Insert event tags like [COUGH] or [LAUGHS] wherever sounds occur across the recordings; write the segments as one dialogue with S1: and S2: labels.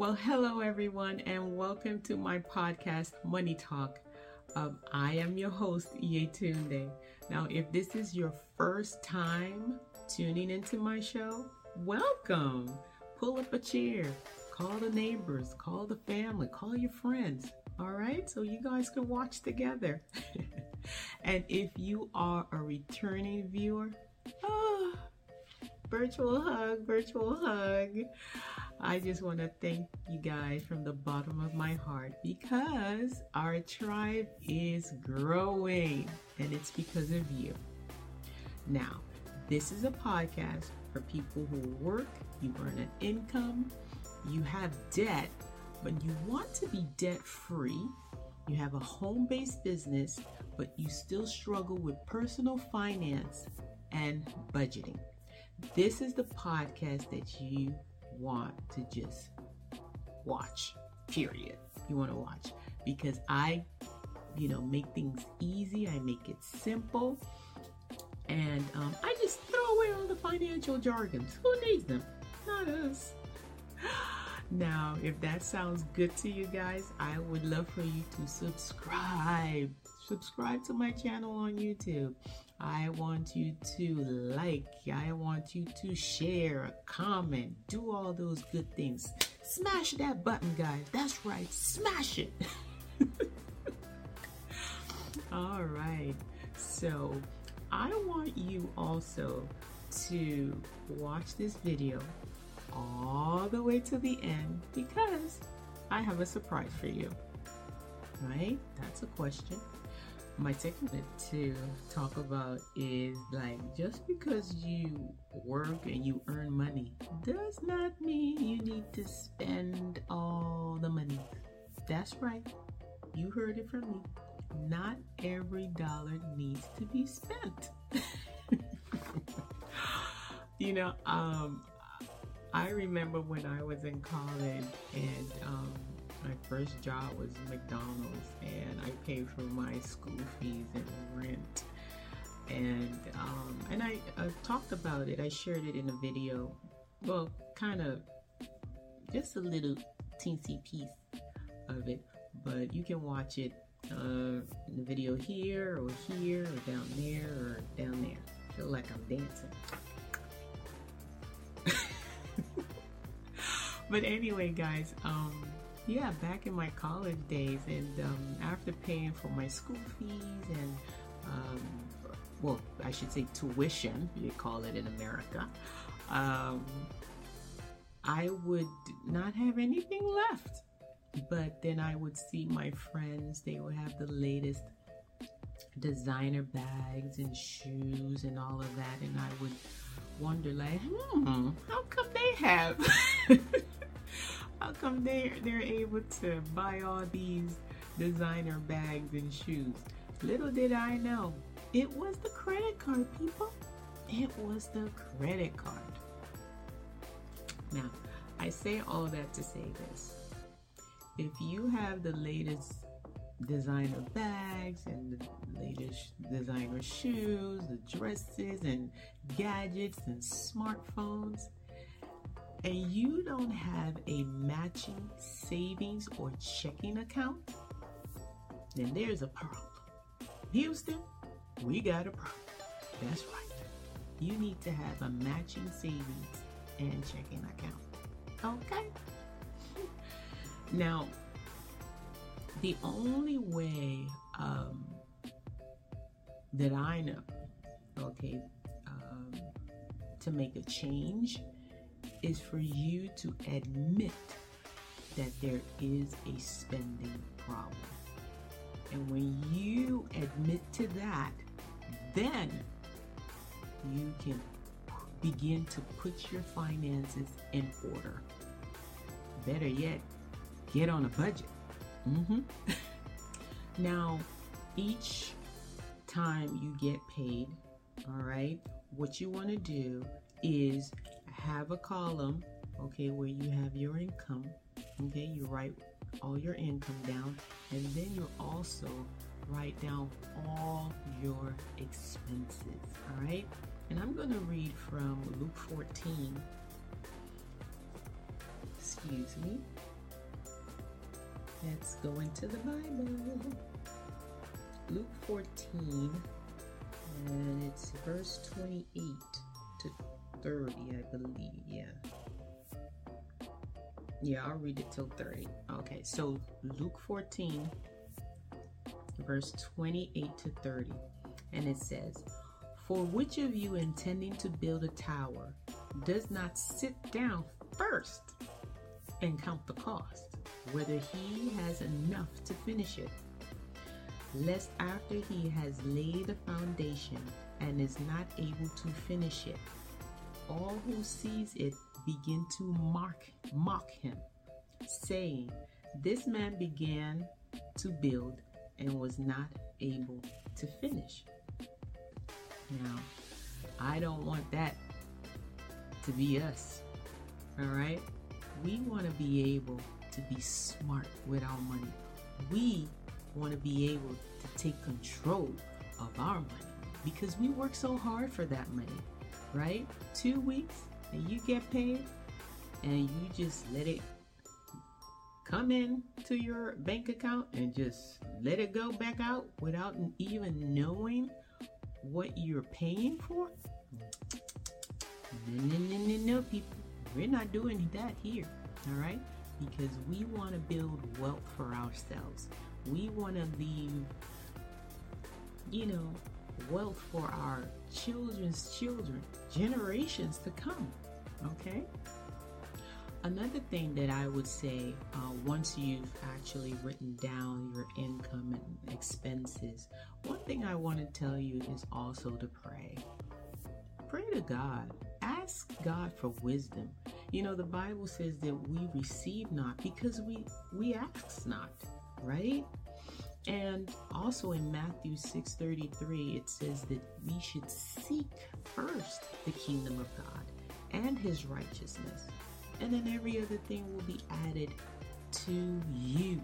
S1: Well, hello everyone, and welcome to my podcast, Money Talk. Um, I am your host, Yetunde. Now, if this is your first time tuning into my show, welcome. Pull up a chair, call the neighbors, call the family, call your friends. All right, so you guys can watch together. [LAUGHS] and if you are a returning viewer, ah, virtual hug, virtual hug. I just want to thank you guys from the bottom of my heart because our tribe is growing and it's because of you. Now, this is a podcast for people who work, you earn an income, you have debt, but you want to be debt free. You have a home based business, but you still struggle with personal finance and budgeting. This is the podcast that you want to just watch, period. You want to watch because I, you know, make things easy, I make it simple, and um, I just throw away all the financial jargons. Who needs them? Not us. [GASPS] Now, if that sounds good to you guys, I would love for you to subscribe. Subscribe to my channel on YouTube. I want you to like, I want you to share, comment, do all those good things. Smash that button, guys. That's right, smash it. [LAUGHS] all right, so I want you also to watch this video all the way to the end because I have a surprise for you. Right? That's a question. My second to talk about is like just because you work and you earn money does not mean you need to spend all the money. That's right. You heard it from me. Not every dollar needs to be spent. [LAUGHS] you know, um, I remember when I was in college and um, my first job was McDonald's and I paid for my school fees and rent. And um, and I uh, talked about it. I shared it in a video. Well, kind of just a little teensy piece of it, but you can watch it uh, in the video here or here or down there or down there. I feel like I'm dancing. [LAUGHS] but anyway, guys, um, yeah, back in my college days, and um, after paying for my school fees and, um, well, I should say tuition, you call it in America, um, I would not have anything left. But then I would see my friends, they would have the latest designer bags and shoes and all of that, and I would wonder, like, hmm, how come they have? [LAUGHS] How come they they're able to buy all these designer bags and shoes? Little did I know, it was the credit card, people. It was the credit card. Now, I say all that to say this. If you have the latest designer bags and the latest designer shoes, the dresses and gadgets and smartphones, and you don't have a matching savings or checking account, then there's a problem. Houston, we got a problem. That's right. You need to have a matching savings and checking account. Okay? [LAUGHS] Now, the only way um, that I know, okay, um, to make a change is for you to admit that there is a spending problem. And when you admit to that, then you can begin to put your finances in order. Better yet, get on a budget. Mm-hmm. [LAUGHS] now, each time you get paid, all right, what you want to do is have a column, okay, where you have your income. Okay, you write all your income down, and then you also write down all your expenses. All right, and I'm going to read from Luke 14. Excuse me. Let's go into the Bible. Luke 14, and it's verse 28 to 30, I believe. Yeah. Yeah, I'll read it till 30. Okay, so Luke 14, verse 28 to 30. And it says, For which of you intending to build a tower does not sit down first and count the cost, whether he has enough to finish it? Lest after he has laid the foundation and is not able to finish it, all who sees it begin to mock, mock him, saying, This man began to build and was not able to finish. Now, I don't want that to be us. All right? We want to be able to be smart with our money. We want to be able to take control of our money because we work so hard for that money, right? Two weeks and you get paid and you just let it come in to your bank account and just let it go back out without even knowing what you're paying for? No, no, no, no, no, people. We're not doing that here, all right? Because we want to build wealth for ourselves. We want to leave, you know, wealth for our children's children, generations to come, okay? Another thing that I would say uh, once you've actually written down your income and expenses, one thing I want to tell you is also to pray. Pray to God. Ask God for wisdom. You know, the Bible says that we receive not because we we ask not, right? And also in Matthew 6:33 it says that we should seek first the kingdom of God and his righteousness and then every other thing will be added to you.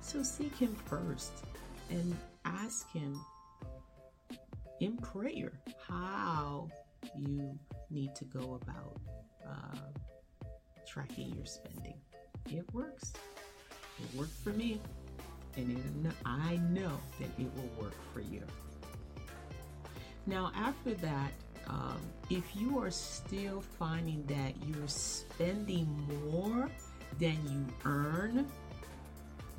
S1: So seek Him first and ask Him in prayer how you need to go about uh, tracking your spending. It works. It worked for me, and I know that it will work for you. Now, after that, um, if you are still finding that you're spending more than you earn,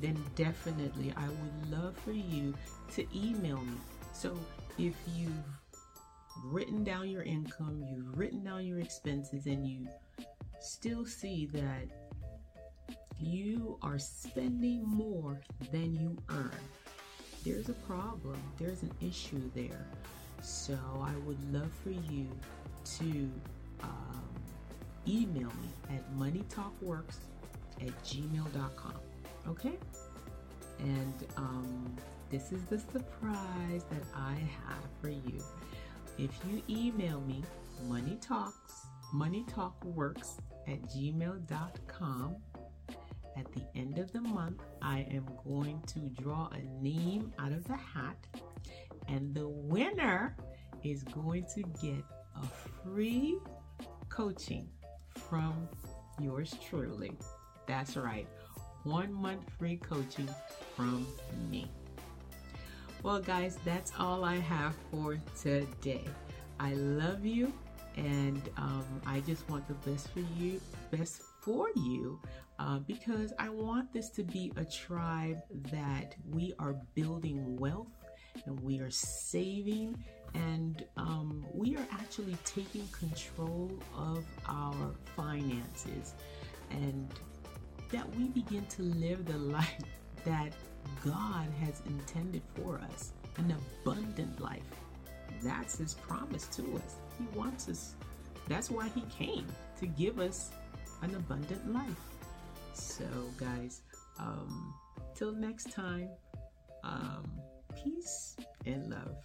S1: then definitely I would love for you to email me. So if you've written down your income, you've written down your expenses, and you still see that you are spending more than you earn, there's a problem, there's an issue there. So I would love for you to um, email me at moneytalkworks at gmail.com. Okay? And um, this is the surprise that I have for you. If you email me, money talks, moneytalkworks at gmail.com, at the end of the month, I am going to draw a name out of the hat and the winner is going to get a free coaching from yours truly. That's right, one month free coaching from me. Well, guys, that's all I have for today. I love you, and um, I just want the best for you, best for you, uh, because I want this to be a tribe that we are building wealth and we are saving and um, we are actually taking control of our finances and that we begin to live the [LAUGHS] life that God has intended for us an abundant life. That's His promise to us. He wants us, that's why He came to give us an abundant life. So, guys, um, till next time, um, peace and love.